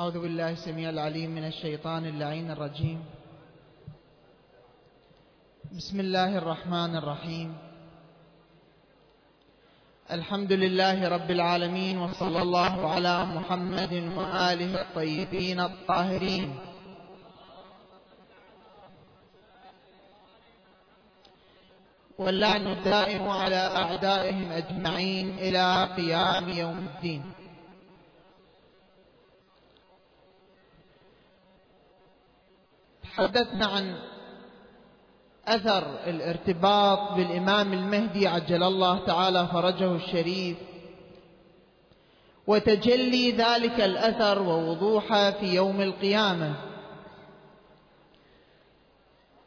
أعوذ بالله السميع العليم من الشيطان اللعين الرجيم. بسم الله الرحمن الرحيم. الحمد لله رب العالمين وصلى الله على محمد وآله الطيبين الطاهرين. واللعن الدائم على أعدائهم أجمعين إلى قيام يوم الدين. تحدثنا عن أثر الارتباط بالإمام المهدي عجل الله تعالى فرجه الشريف وتجلي ذلك الأثر ووضوحه في يوم القيامة.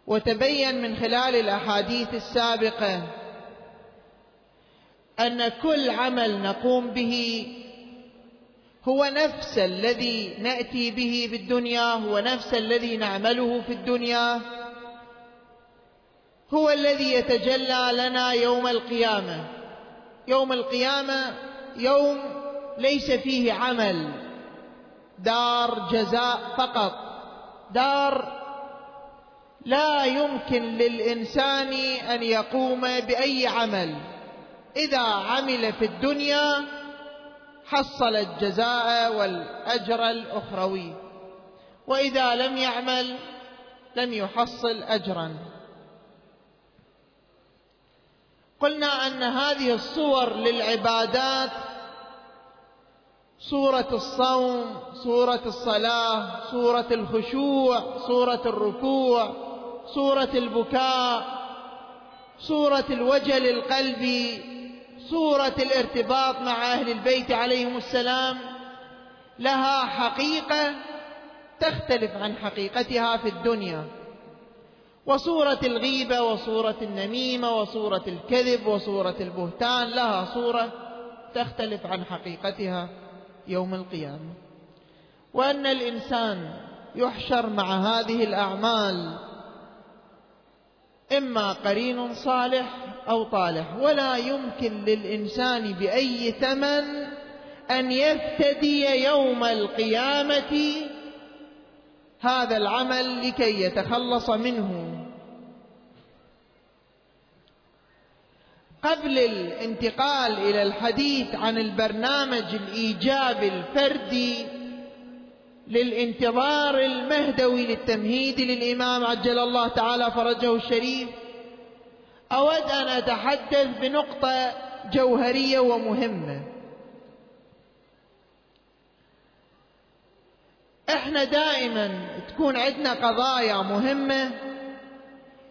وتبين من خلال الأحاديث السابقة أن كل عمل نقوم به هو نفس الذي نأتي به في الدنيا هو نفس الذي نعمله في الدنيا. هو الذي يتجلى لنا يوم القيامة. يوم القيامة يوم ليس فيه عمل دار جزاء فقط. دار لا يمكن للإنسان أن يقوم بأي عمل. إذا عمل في الدنيا حصل الجزاء والأجر الأخروي. وإذا لم يعمل لم يحصل اجرا. قلنا أن هذه الصور للعبادات صوره الصوم صوره الصلاة صوره الخشوع صوره الركوع صوره البكاء صوره الوجل القلبي صورة الارتباط مع أهل البيت عليهم السلام لها حقيقة تختلف عن حقيقتها في الدنيا. وصورة الغيبة وصورة النميمة وصورة الكذب وصورة البهتان لها صورة تختلف عن حقيقتها يوم القيامة. وأن الإنسان يحشر مع هذه الأعمال إما قرين صالح أو طالح. ولا يمكن للإنسان بأي ثمن أن يفتدي يوم القيامة هذا العمل لكي يتخلص منه. قبل الانتقال إلى الحديث عن البرنامج الإيجابي الفردي للانتظار المهدوي للتمهيد للإمام عجل الله تعالى فرجه الشريف. أود أن أتحدث بنقطة جوهرية ومهمة. إحنا دائما تكون عندنا قضايا مهمة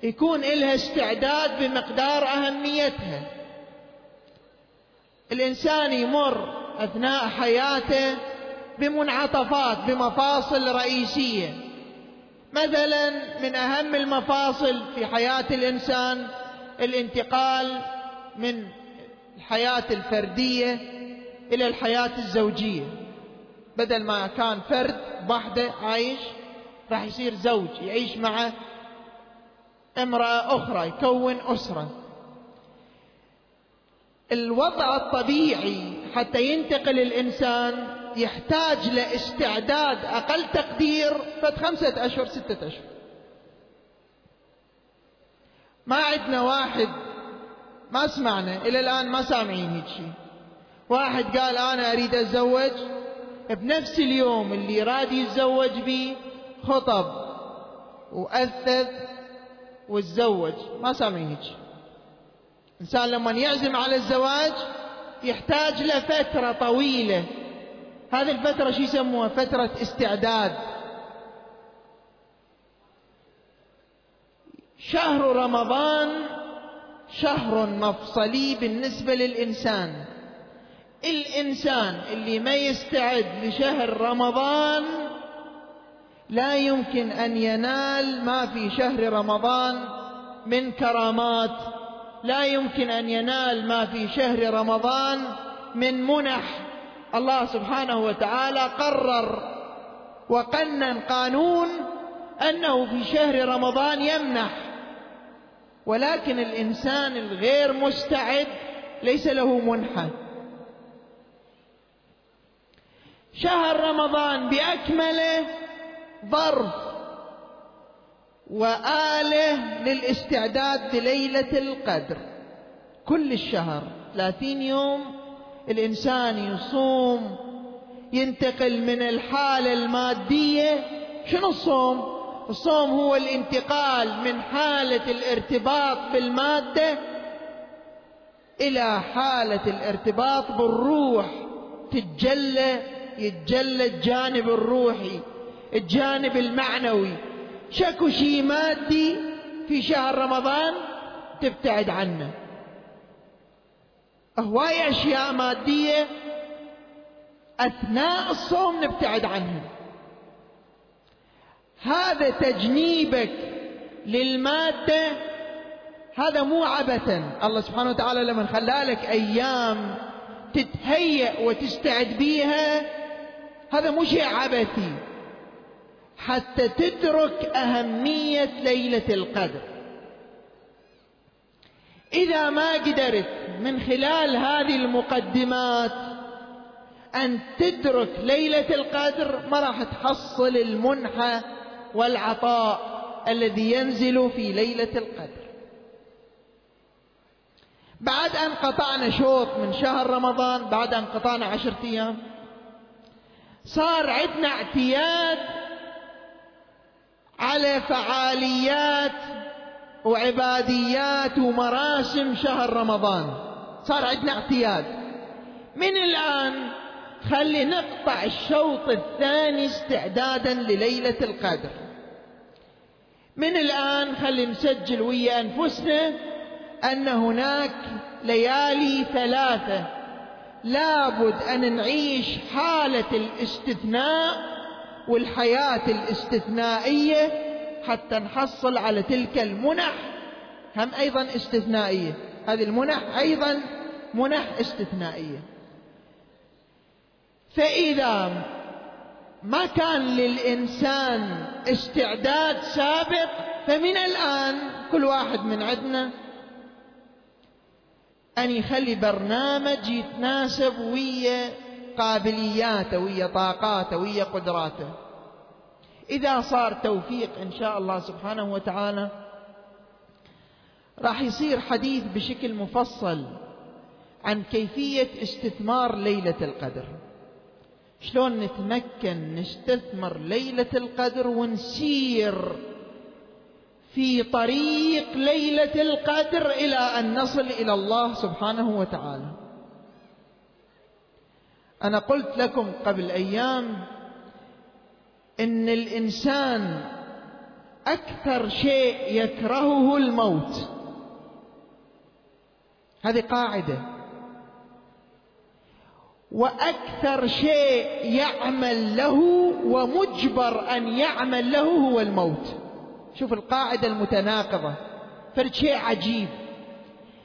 يكون إلها استعداد بمقدار أهميتها. الإنسان يمر أثناء حياته بمنعطفات بمفاصل رئيسية. مثلا من أهم المفاصل في حياة الإنسان الانتقال من الحياة الفردية إلى الحياة الزوجية. بدل ما كان فرد وحدة عايش راح يصير زوج يعيش مع امرأة أخرى يكون أسرة. الوضع الطبيعي حتى ينتقل الإنسان يحتاج لاستعداد أقل تقدير فد خمسة أشهر ستة أشهر. ما عندنا واحد ما سمعنا إلى الآن ما سامعين هيك شيء واحد قال أنا أريد أتزوج بنفس اليوم اللي راد يتزوج به خطب وأثث وتزوج. ما سامعين هيك إنسان لما يعزم على الزواج يحتاج لفترة طويلة هذه الفترة شو يسموها؟ فترة استعداد. شهر رمضان شهر مفصلي بالنسبة للإنسان. الإنسان اللي ما يستعد لشهر رمضان لا يمكن أن ينال ما في شهر رمضان من كرامات. لا يمكن أن ينال ما في شهر رمضان من منح. الله سبحانه وتعالى قرر وقنن قانون أنه في شهر رمضان يمنح. ولكن الإنسان الغير مستعد ليس له منحة. شهر رمضان بأكمله ظرف وآلة للاستعداد لليلة القدر. كل الشهر ثلاثين يوم الإنسان يصوم ينتقل من الحالة المادية شنو الصوم؟ الصوم هو الانتقال من حالة الارتباط بالمادة إلى حالة الارتباط بالروح. تتجلى يتجلى الجانب الروحي الجانب المعنوي. شكو شيء مادي في شهر رمضان تبتعد عنه. هواي أشياء مادية أثناء الصوم نبتعد عنها هذا تجنيبك للمادة هذا مو عبثا. الله سبحانه وتعالى لما خلالك أيام تتهيأ وتستعد بيها هذا مو شيء عبثي. حتى تدرك أهمية ليلة القدر. إذا ما قدرت من خلال هذه المقدمات أن تدرك ليلة القدر ما راح تحصل المنحة والعطاء الذي ينزل في ليلة القدر. بعد أن قطعنا شوط من شهر رمضان بعد أن قطعنا عشرة أيام صار عندنا اعتياد على فعاليات وعباديات ومراسم شهر رمضان. صار عندنا اعتياد. من الآن خلي نقطع الشوط الثاني استعدادا لليلة القدر من الآن خلي نسجل ويا أنفسنا أن هناك ليالي ثلاثة. لابد أن نعيش حالة الاستثناء والحياة الاستثنائية حتى نحصل على تلك المنح. هم أيضا استثنائية. هذه المنح أيضا منح استثنائية. فإذا ما كان للإنسان استعداد سابق فمن الآن كل واحد من عندنا أن يخلي برنامج يتناسب ويا قابلياته ويا طاقاته ويا قدراته. إذا صار توفيق إن شاء الله سبحانه وتعالى راح يصير حديث بشكل مفصل عن كيفية استثمار ليلة القدر. شلون نتمكن نستثمر ليلة القدر ونسير في طريق ليلة القدر إلى أن نصل إلى الله سبحانه وتعالى. أنا قلت لكم قبل أيام إن الإنسان أكثر شيء يكرهه الموت. هذه قاعدة. وأكثر شيء يعمل له ومجبر أن يعمل له هو الموت. شوف القاعدة المتناقضة. فرد شيء عجيب.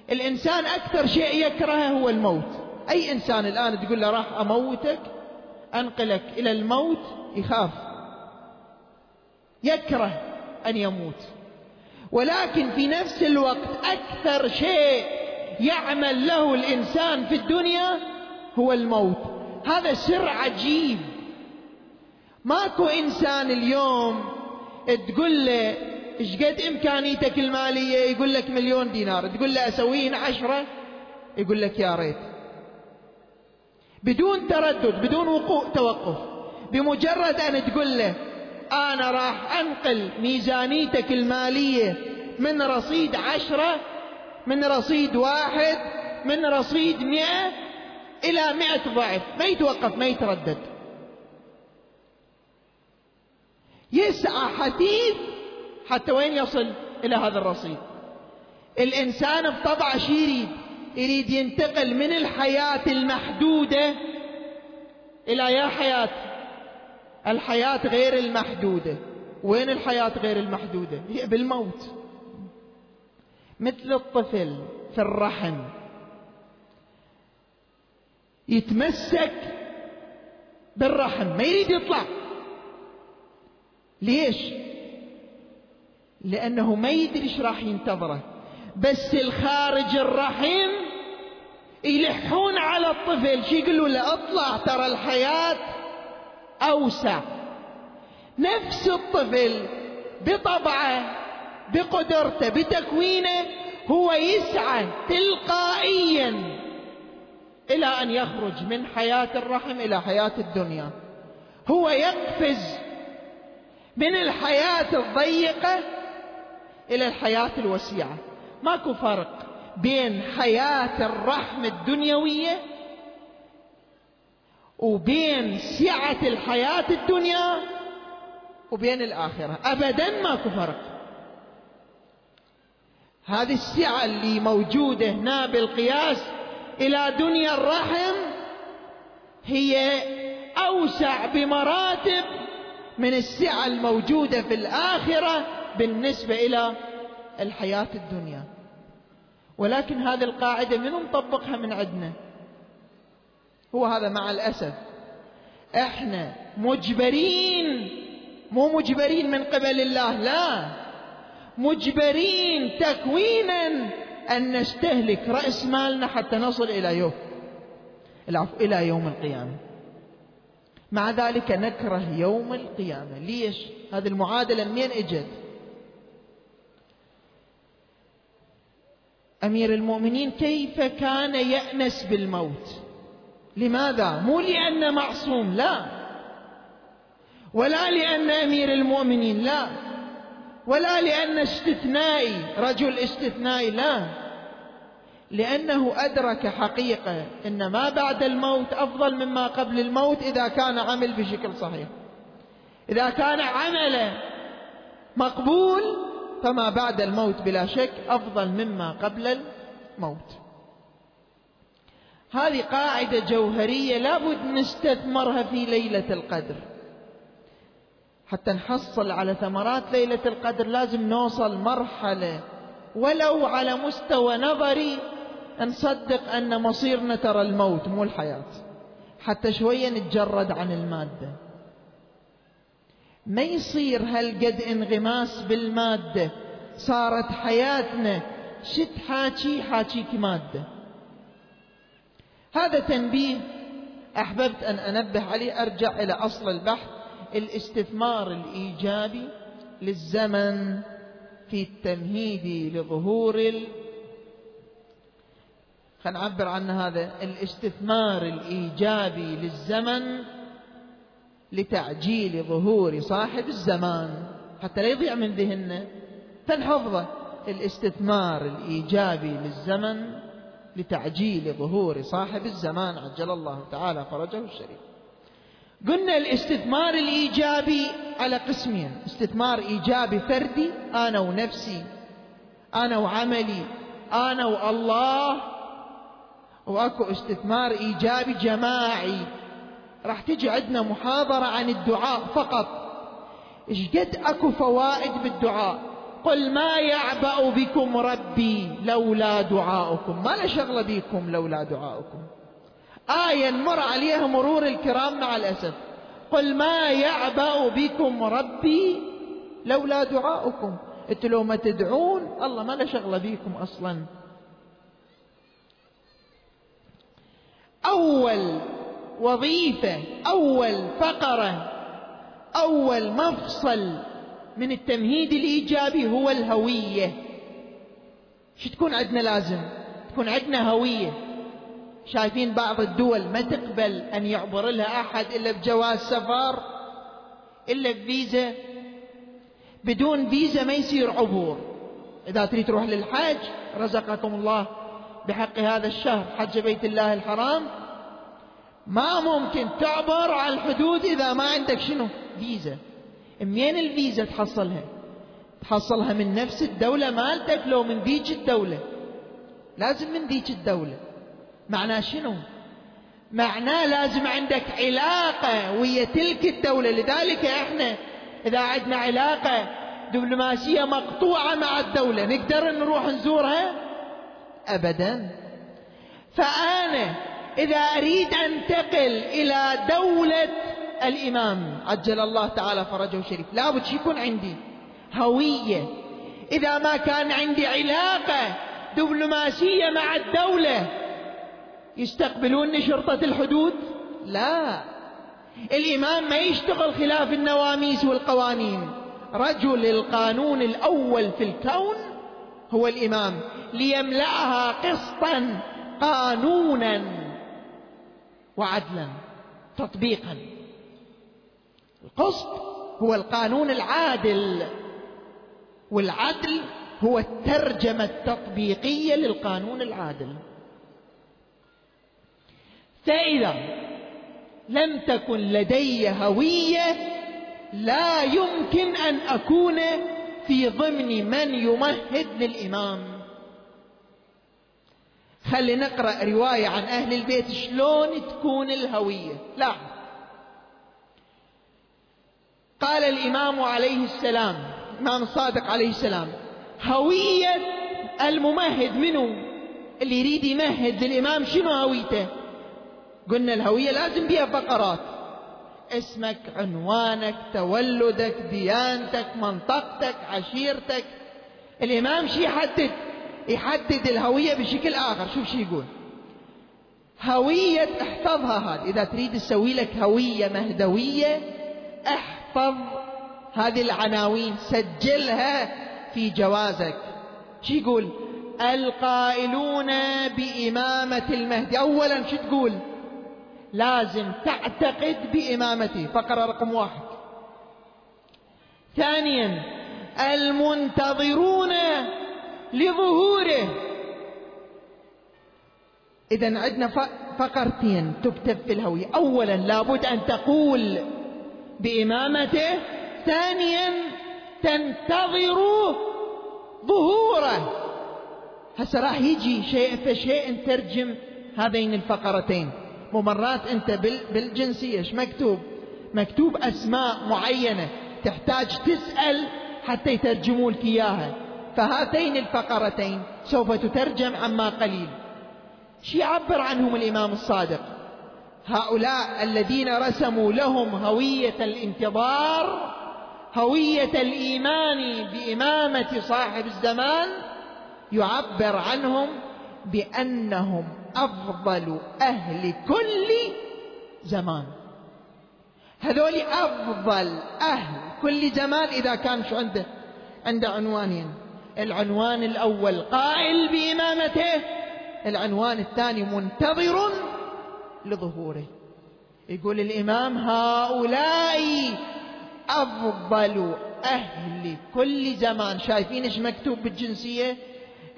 الإنسان أكثر شيء يكرهه هو الموت. أي إنسان الآن تقول له راح أموتك أنقلك إلى الموت يخاف. يكره أن يموت. ولكن في نفس الوقت أكثر شيء يعمل له الإنسان في الدنيا هو الموت. هذا سر عجيب. ماكو إنسان اليوم تقول له إيش قد إمكانيتك المالية؟ يقول لك مليون دينار. تقول له اسوين عشرة؟ يقول لك يا ريت. بدون تردد بدون وقوع توقف. بمجرد أن تقول له أنا راح أنقل ميزانيتك المالية من رصيد عشرة من رصيد واحد من رصيد مئة إلى مئة ضعف. ما يتوقف ما يتردد. يسعى حثيث حتى وين يصل؟ إلى هذا الرصيد. الإنسان بطبعه شي يريد يريد ينتقل من الحياة المحدودة إلى يا حياة الحياة غير المحدودة. وين الحياة غير المحدودة؟ هي بالموت. مثل الطفل في الرحم. يتمسك بالرحم. ما يريد يطلع. ليش؟ لأنه ما يدري إيش راح ينتظره. بس الخارج الرحم يلحون على الطفل. شي يقولوا له؟ اطلع ترى الحياة أوسع. نفس الطفل بطبعه بقدرته بتكوينه هو يسعى تلقائيا إلى أن يخرج من حياة الرحم إلى حياة الدنيا. هو يقفز من الحياة الضيقة إلى الحياة الوسيعة. ماكو فرق بين حياة الرحم الدنيوية وبين سعة الحياة الدنيا وبين الآخرة. ابدا ماكو فرق. هذه السعة اللي موجودة هنا بالقياس إلى دنيا الرحم هي أوسع بمراتب من السعة الموجودة في الآخرة بالنسبة إلى الحياة الدنيا. ولكن هذه القاعدة من مطبقها من عندنا؟ هو هذا مع الأسف. إحنا مجبرين مو مجبرين من قبل الله لا. مجبرين تكوينا أن نستهلك رأس مالنا حتى نصل إلى يوم العفو إلى يوم القيامة. مع ذلك نكره يوم القيامة. ليش؟ هذه المعادلة منين إجت؟ أمير المؤمنين كيف كان يأنس بالموت؟ لماذا؟ مو لأن معصوم لا. ولا لأن أمير المؤمنين لا. ولا لأن استثنائي رجل استثنائي لا. لأنه أدرك حقيقة أن ما بعد الموت أفضل مما قبل الموت إذا كان عمل بشكل صحيح. إذا كان عمله مقبول فما بعد الموت بلا شك أفضل مما قبل الموت. هذه قاعدة جوهرية لابد نستثمرها في ليلة القدر. حتى نحصل على ثمرات ليلة القدر لازم نوصل مرحلة. ولو على مستوى نظري نصدق أن مصيرنا ترى الموت مو الحياة. حتى شوية نتجرد عن المادة. ما يصير هالقد انغماس بالمادة. صارت حياتنا شت حاكي حاكيك مادة. هذا تنبيه أحببت أن أنبه عليه أرجع إلى أصل البحث الاستثمار الإيجابي للزمن في التمهيد لظهور ال... خلينا نعبر عن هذا الاستثمار الإيجابي للزمن لتعجيل ظهور صاحب الزمان. حتى لا يضيع من ذهننا فنحفظه الاستثمار الإيجابي للزمن لتعجيل ظهور صاحب الزمان عجل الله تعالى فرجه الشريف. قلنا الاستثمار الإيجابي على قسمين استثمار إيجابي فردي أنا ونفسي أنا وعملي أنا والله وأكو استثمار إيجابي جماعي. راح تجي عندنا محاضرة عن الدعاء فقط. إيش قد أكو فوائد بالدعاء؟ قل ما يعبأ بكم ربي لولا دعاؤكم. ما له شغلة بكم لولا دعاؤكم. آية نمر عليها مرور الكرام مع الأسف. قل ما يعبأ بكم ربي لولا دعاؤكم. أنتوا لو ما تدعون الله ما له شغلة بيكم أصلا. أول وظيفة أول فقرة أول مفصل من التمهيد الإيجابي هو الهوية. شو تكون عندنا لازم؟ تكون عندنا هوية. شايفين بعض الدول ما تقبل أن يعبر لها أحد إلا بجواز سفر إلا بفيزا. بدون فيزا ما يصير عبور. إذا تريد تروح للحج رزقكم الله بحق هذا الشهر حج بيت الله الحرام. ما ممكن تعبر على الحدود إذا ما عندك شنو؟ فيزا. منين الفيزا تحصلها؟ تحصلها من نفس الدولة مالتك لو من ذيك الدولة. لازم من ذيك الدولة. معناه شنو؟ معناه لازم عندك علاقة ويا تلك الدولة. لذلك إحنا إذا عندنا علاقة دبلوماسية مقطوعة مع الدولة نقدر نروح نزورها؟ ابدا. فأنا إذا أريد أنتقل إلى دولة الإمام عجل الله تعالى فرجه الشريف. لابد يكون عندي هوية. إذا ما كان عندي علاقة دبلوماسية مع الدولة يستقبلوني شرطة الحدود؟ لا. الإمام ما يشتغل خلاف النواميس والقوانين. رجل القانون الأول في الكون هو الإمام. ليملأها قسطا قانونا وعدلا تطبيقا. القسط هو القانون العادل والعدل هو الترجمة التطبيقية للقانون العادل. فإذا لم تكن لدي هوية لا يمكن أن أكون في ضمن من يمهد للإمام. خلي نقرأ رواية عن أهل البيت شلون تكون الهوية؟ لا. قال الإمام عليه السلام الإمام الصادق عليه السلام هوية الممهد منه اللي يريد يمهد للإمام شنو هويته؟ قلنا الهوية لازم بها فقرات. اسمك عنوانك تولدك ديانتك منطقتك عشيرتك. الإمام شي يحدد؟ يحدد الهوية بشكل آخر. شوف شي يقول. هوية احفظها هذه. إذا تريد تسوي لك هوية مهدوية احفظ هذه العناوين سجلها في جوازك. شو يقول؟ القائلون بإمامة المهدي. أولا شو تقول؟ لازم تعتقد بإمامته فقرة رقم واحد. ثانيا المنتظرون لظهوره. إذا عندنا فقرتين تكتب في الهوية. أولا لابد أن تقول بإمامته. ثانيا تنتظر ظهوره. هسه راح يجي شيء فشيء نترجم هذين الفقرتين. ومرات أنت بالجنسية إيش مكتوب؟ مكتوب أسماء معينة. تحتاج تسأل حتى يترجموا لك إياها. فهاتين الفقرتين. سوف تترجم عما قليل. شي يعبر عنهم الإمام الصادق. هؤلاء الذين رسموا لهم هوية الانتظار هوية الإيمان بإمامة صاحب الزمان يعبر عنهم بأنهم أفضل أهل كل زمان. هذول أفضل أهل كل زمان إذا كان شو عنده؟ عنده عنوانين. العنوان الأول قائل بإمامته العنوان الثاني منتظر لظهوره. يقول الإمام هؤلاء أفضل أهل كل زمان. شايفين إيش مكتوب بالجنسية؟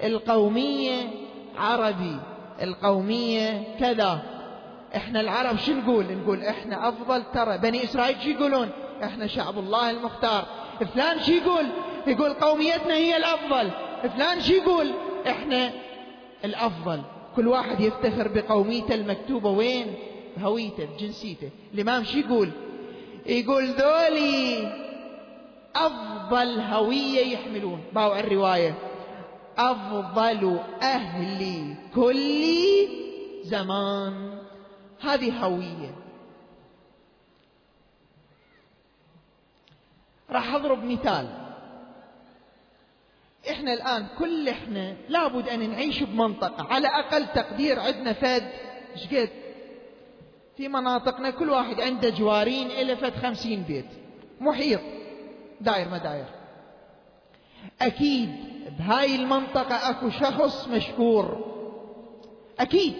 القومية عربي القومية كذا. إحنا العرب شو نقول؟ نقول إحنا أفضل ترى. بني إسرائيل شو يقولون؟ إحنا شعب الله المختار. فلان شو يقول؟ يقول قوميتنا هي الأفضل. فلان شو يقول؟ إحنا الأفضل. كل واحد يفتخر بقوميته المكتوبة وين؟ هويته بجنسيته. الإمام شو يقول؟ يقول ذولي أفضل هوية يحملون. باو الرواية. أفضل أهل كل زمان. هذه هوية. راح أضرب مثال. إحنا الآن كل إحنا لابد أن نعيش بمنطقة على أقل تقدير عندنا فد شقد في مناطقنا كل واحد عنده جوارين إلى فد خمسين بيت. محيط. داير ما داير. أكيد بهاي المنطقة أكو شخص مشهور. أكيد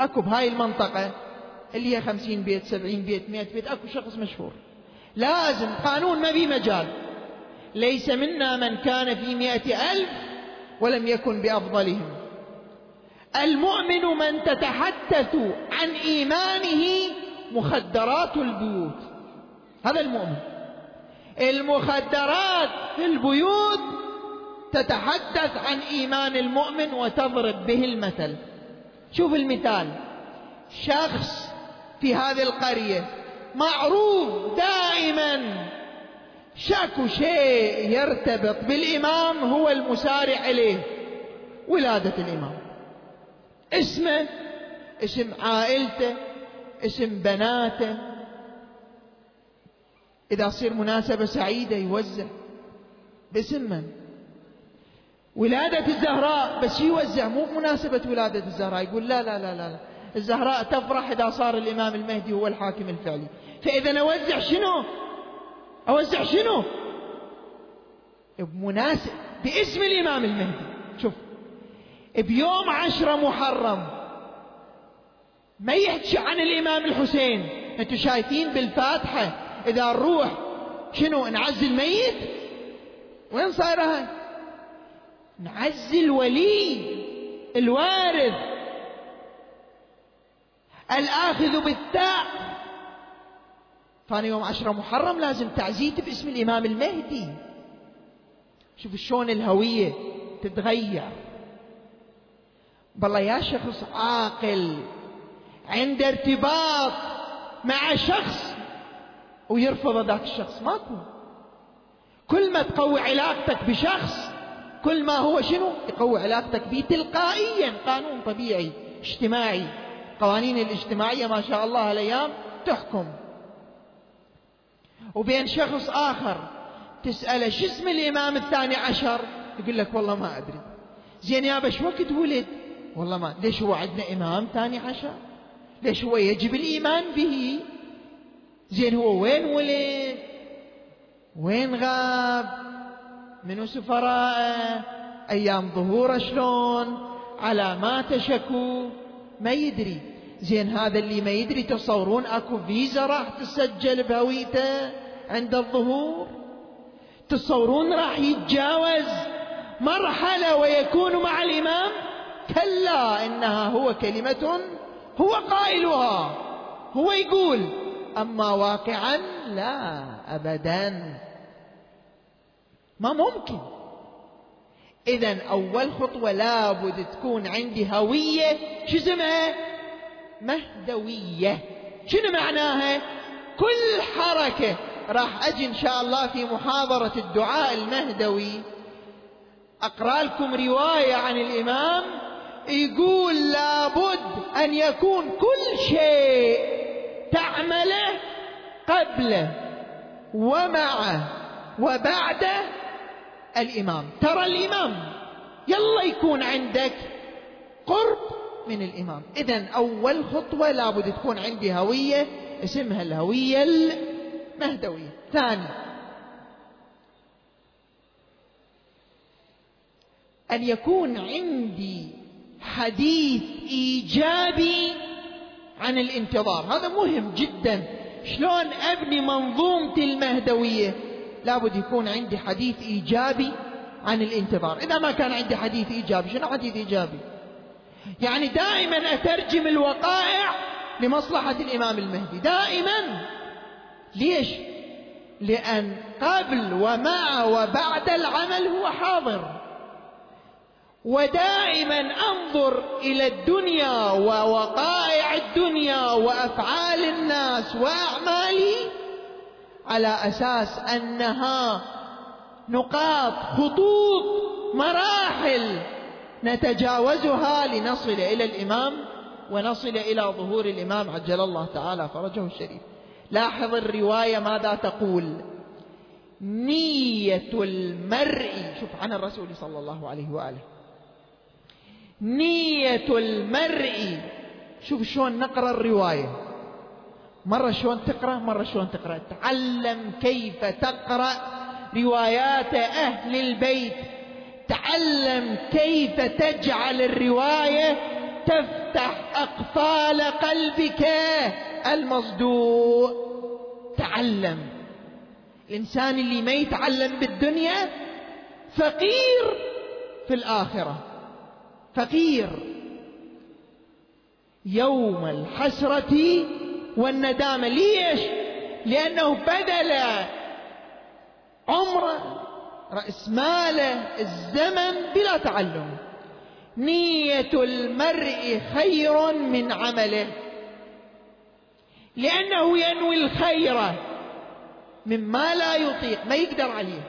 أكو بهاي المنطقة اللي هي خمسين بيت سبعين بيت مئة بيت أكو شخص مشهور. لازم قانون ما في مجال. ليس منا من كان في مئة ألف ولم يكن بأفضلهم. المؤمن من تتحدث عن إيمانه مخدرات البيوت. هذا المؤمن. المخدرات في البيوت تتحدث عن إيمان المؤمن وتضرب به المثل. شوف المثال. شخص في هذه القرية معروف دائما شك شيء يرتبط بالإمام هو المسارع إليه ولادة الإمام. اسمه اسم عائلته اسم بناته. إذا تصير مناسبة سعيدة يوزع باسم من؟ ولادة الزهراء بس يوزع مو بمناسبة ولادة الزهراء. يقول لا لا لا لا. الزهراء تفرح إذا صار الإمام المهدي هو الحاكم الفعلي. فإذا أوزع شنو؟ أوزع شنو بمناسب باسم الإمام المهدي. شوف. بيوم عشرة محرم. ما يحكي عن الإمام الحسين. أنتم شايفين بالفاتحة إذا نروح شنو نعزي الميت وين صايرة هاي؟ نعزي الولي الوارث. الآخذ بالتاء. ثاني يوم عشرة محرم لازم تعزيت باسم الإمام المهدي. شوف شلون الهوية تتغير. بالله يا شخص عاقل عند ارتباط مع شخص ويرفض ذاك الشخص ماكو. كل ما تقوي علاقتك بشخص كل ما هو شنو؟ يقوي علاقتك به تلقائيا قانون طبيعي اجتماعي. قوانين الاجتماعية ما شاء الله هالأيام تحكم. وبين شخص آخر تسأله شو اسم الإمام الثاني عشر؟ يقول لك والله ما أدري. زين يا بش وقت ولد؟ والله ما ليش هو عندنا إمام ثاني عشر؟ ليش هو يجب الإيمان به؟ زين هو وين ولد؟ وين غاب؟ منو سفراءه أيام ظهوره شلون؟ علاماته شكو؟ ما يدري. زين هذا اللي ما يدري تصورون أكو فيزا راح تسجل بهويته؟ عند الظهور. تصورون راح يتجاوز مرحلة ويكون مع الإمام؟ كلا إنها هو كلمة هو قائلها. هو يقول أما واقعا لا أبدا. ما ممكن. إذا أول خطوة لابد تكون عندي هوية. شو اسمها؟ مهدوية. شنو معناها؟ كل حركة راح أجي إن شاء الله في محاضرة الدعاء المهدوي. أقرأ لكم رواية عن الإمام يقول لابد أن يكون كل شيء تعمله قبله ومعه وبعده الإمام. ترى الإمام يلا يكون عندك قرب من الإمام. إذا أول خطوة لابد تكون عندي هوية اسمها الهوية المهدوية ثاني. أن يكون عندي حديث إيجابي عن الانتظار. هذا مهم جدا. شلون أبني منظومتي المهدوية؟ لابد يكون عندي حديث إيجابي عن الانتظار. إذا ما كان عندي حديث إيجابي شنو حديث إيجابي؟ يعني دائما أترجم الوقائع لمصلحة الإمام المهدي. دائما. ليش؟ لأن قبل ومع وبعد العمل هو حاضر. ودائما أنظر إلى الدنيا ووقائع الدنيا وأفعال الناس وأعمالي على أساس أنها نقاط خطوط مراحل نتجاوزها لنصل إلى الإمام ونصل إلى ظهور الإمام عجل الله تعالى فرجه الشريف. لاحظ الرواية ماذا تقول؟ نية المرء شوف عن الرسول صلى الله عليه وآله. نية المرء. شوف شلون نقرأ الرواية. مرة شلون تقرأ مرة شلون تقرأ. تعلم كيف تقرأ روايات أهل البيت. تعلم كيف تجعل الرواية تفتح أقفال قلبك. المصدوع تعلم. الإنسان اللي ما يتعلم بالدنيا فقير في الآخرة. فقير. يوم الحسرة والندامة. ليش؟ لأنه بذل عمره رأس ماله الزمن بلا تعلم. نية المرء خير من عمله. لأنه ينوي الخير مما لا يطيق ما يقدر عليه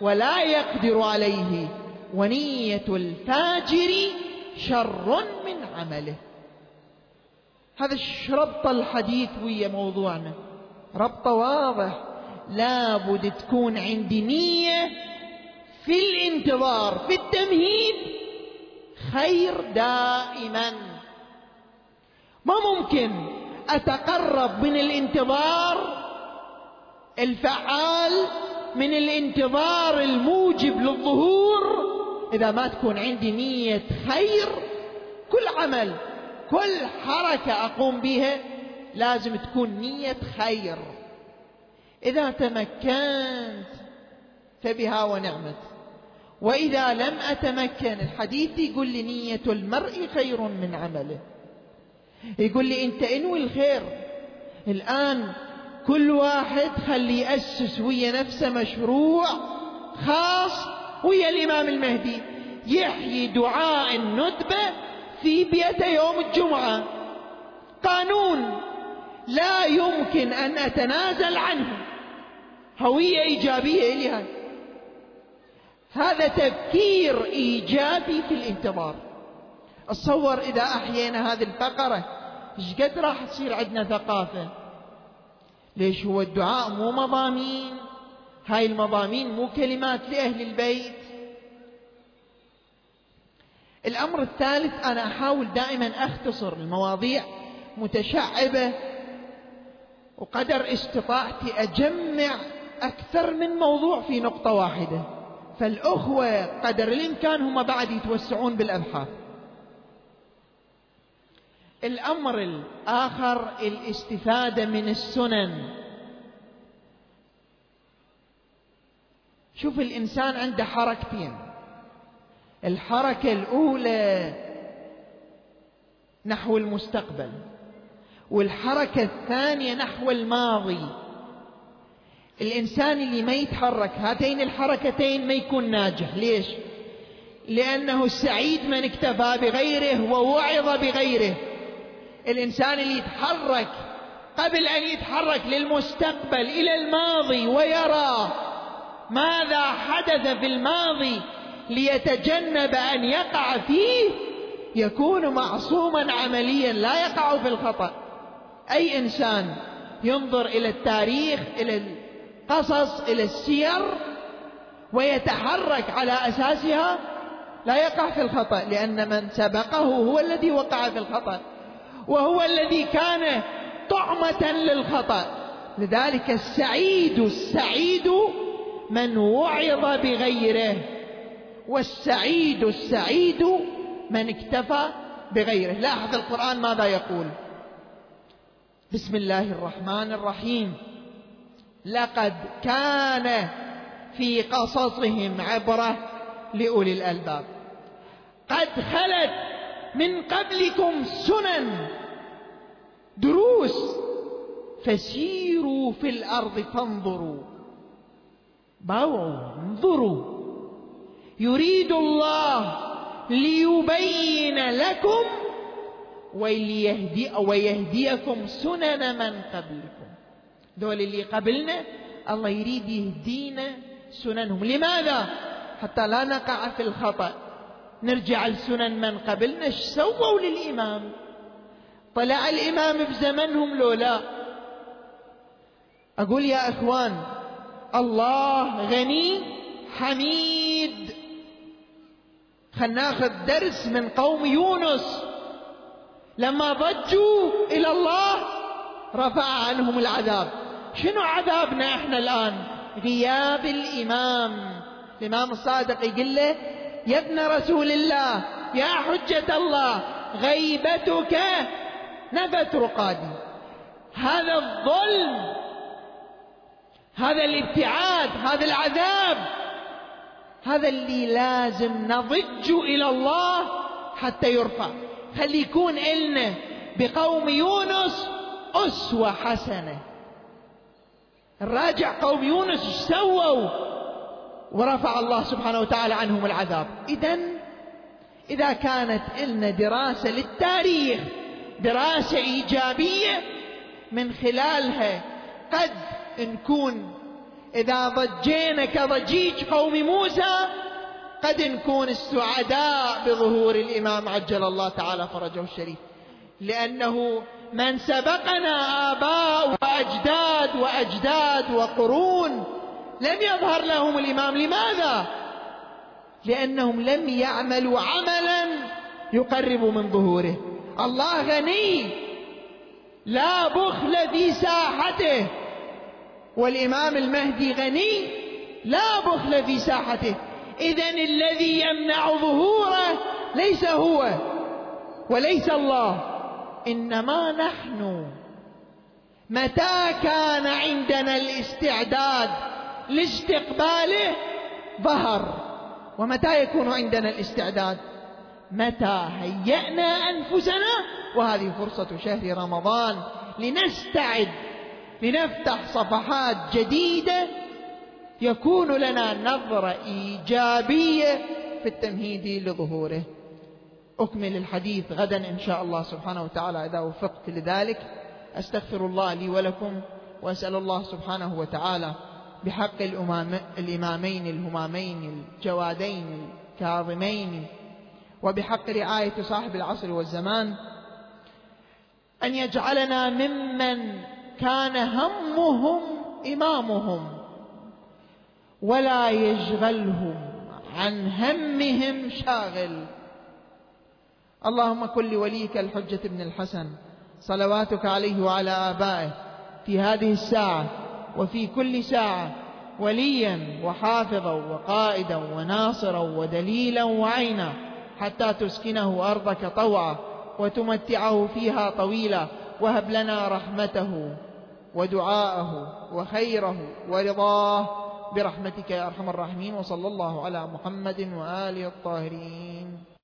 ولا يقدر عليه. ونية الفاجر شر من عمله. هذا ربط الحديث ويا موضوعنا. ربطه واضح. لابد تكون عندي نية في الانتظار في التمهيد خير دائما. ما ممكن أتقرب من الانتظار الفعال من الانتظار الموجب للظهور إذا ما تكون عندي نية خير. كل عمل كل حركة أقوم بها لازم تكون نية خير. إذا تمكنت فبها ونعمت. وإذا لم أتمكن الحديث يقول لي نية المرء خير من عمله. يقول لي أنت انوي الخير؟ الآن كل واحد خلي يأسس ويا نفسه مشروع خاص ويا الإمام المهدي. يحيي دعاء الندبة في بيته يوم الجمعة. قانون لا يمكن أن أتنازل عنه. هوية إيجابية إلي هذا. هذا تفكير إيجابي في الانتظار. أتصور إذا أحيينا هذه الفقرة إيش قد راح تصير عندنا ثقافة؟ ليش هو الدعاء مو مضامين؟ هاي المضامين مو كلمات لأهل البيت. الأمر الثالث أنا أحاول دائما أختصر المواضيع متشعبة وقدر استطاعتي أجمع أكثر من موضوع في نقطة واحدة. فالأخوة قدر الإمكان هم بعد يتوسعون بالأبحاث الأمر الآخر الاستفادة من السنن. شوف الإنسان عنده حركتين. الحركة الأولى نحو المستقبل والحركة الثانية نحو الماضي. الإنسان اللي ما يتحرك هاتين الحركتين ما يكون ناجح. ليش؟ لأنه السعيد من اكتفى بغيره ووعظ بغيره. الإنسان اللي يتحرك قبل أن يتحرك للمستقبل إلى الماضي ويرى ماذا حدث في الماضي ليتجنب أن يقع فيه يكون معصوما عمليا لا يقع في الخطأ. أي إنسان ينظر إلى التاريخ إلى القصص إلى السير ويتحرك على أساسها لا يقع في الخطأ لأن من سبقه هو الذي وقع في الخطأ وهو الذي كان طعمة للخطأ. لذلك السعيد السعيد من وعظ بغيره والسعيد السعيد من اكتفى بغيره. لاحظ القرآن ماذا يقول؟ بسم الله الرحمن الرحيم. لقد كان في قصصهم عبرة لأولي الألباب. قد خلت من قبلكم سنن دروس فسيروا في الأرض فانظروا. باوعوا انظروا. يريد الله ليبين لكم وليهدي ويهديكم سنن من قبلكم. دول اللي قبلنا. الله يريد يهدينا سننهم. لماذا؟ حتى لا نقع في الخطأ. نرجع لسنن من قبلنا. إيش سووا للإمام؟ طلع الإمام بزمنهم لو لا أقول يا إخوان الله غني حميد. خلنا ناخذ درس من قوم يونس. لما ضجوا إلى الله رفع عنهم العذاب. شنو عذابنا إحنا الآن؟ غياب الإمام. الإمام الصادق يقول له يا ابن رسول الله يا حجة الله غيبتك نفت رقادي. هذا الظلم هذا الابتعاد هذا العذاب هذا اللي لازم نضج إلى الله حتى يرفع. خلي يكون إلنا بقوم يونس أسوة حسنة. الراجع قوم يونس إيش سووا ورفع الله سبحانه وتعالى عنهم العذاب. إذا إذا كانت إلنا دراسة للتاريخ دراسة إيجابية من خلالها قد نكون إذا ضجينا كضجيج قوم موسى قد نكون السعداء بظهور الإمام عجل الله تعالى فرجه الشريف. لأنه من سبقنا آباء وأجداد وأجداد وقرون لم يظهر لهم الإمام. لماذا؟ لأنهم لم يعملوا عملا يقرب من ظهوره. الله غني. لا بخل في ساحته. والإمام المهدي غني. لا بخل في ساحته. إذا الذي يمنع ظهوره ليس هو وليس الله. إنما نحن. متى كان عندنا الاستعداد لاستقباله؟ ظهر. ومتى يكون عندنا الاستعداد؟ متى هيأنا أنفسنا؟ وهذه فرصة شهر رمضان لنستعد لنفتح صفحات جديدة يكون لنا نظرة إيجابية في التمهيد لظهوره. أكمل الحديث غدا إن شاء الله سبحانه وتعالى. إذا وفقت لذلك أستغفر الله لي ولكم وأسأل الله سبحانه وتعالى بحق الإمامين الهمامين الجوادين الكاظمين وبحق رعاية صاحب العصر والزمان أن يجعلنا ممن كان همهم إمامهم ولا يشغلهم عن همهم شاغل. اللهم كن لوليك الحجة بن الحسن صلواتك عليه وعلى آبائه في هذه الساعة وفي كل ساعة وليا وحافظا وقائدا وناصرا ودليلا وعينا حتى تسكنه أرضك طوعا وتمتعه فيها طويلا وهب لنا رحمته ودعاءه وخيره ورضاه برحمتك يا أرحم الراحمين وصلى الله على محمد وآله الطاهرين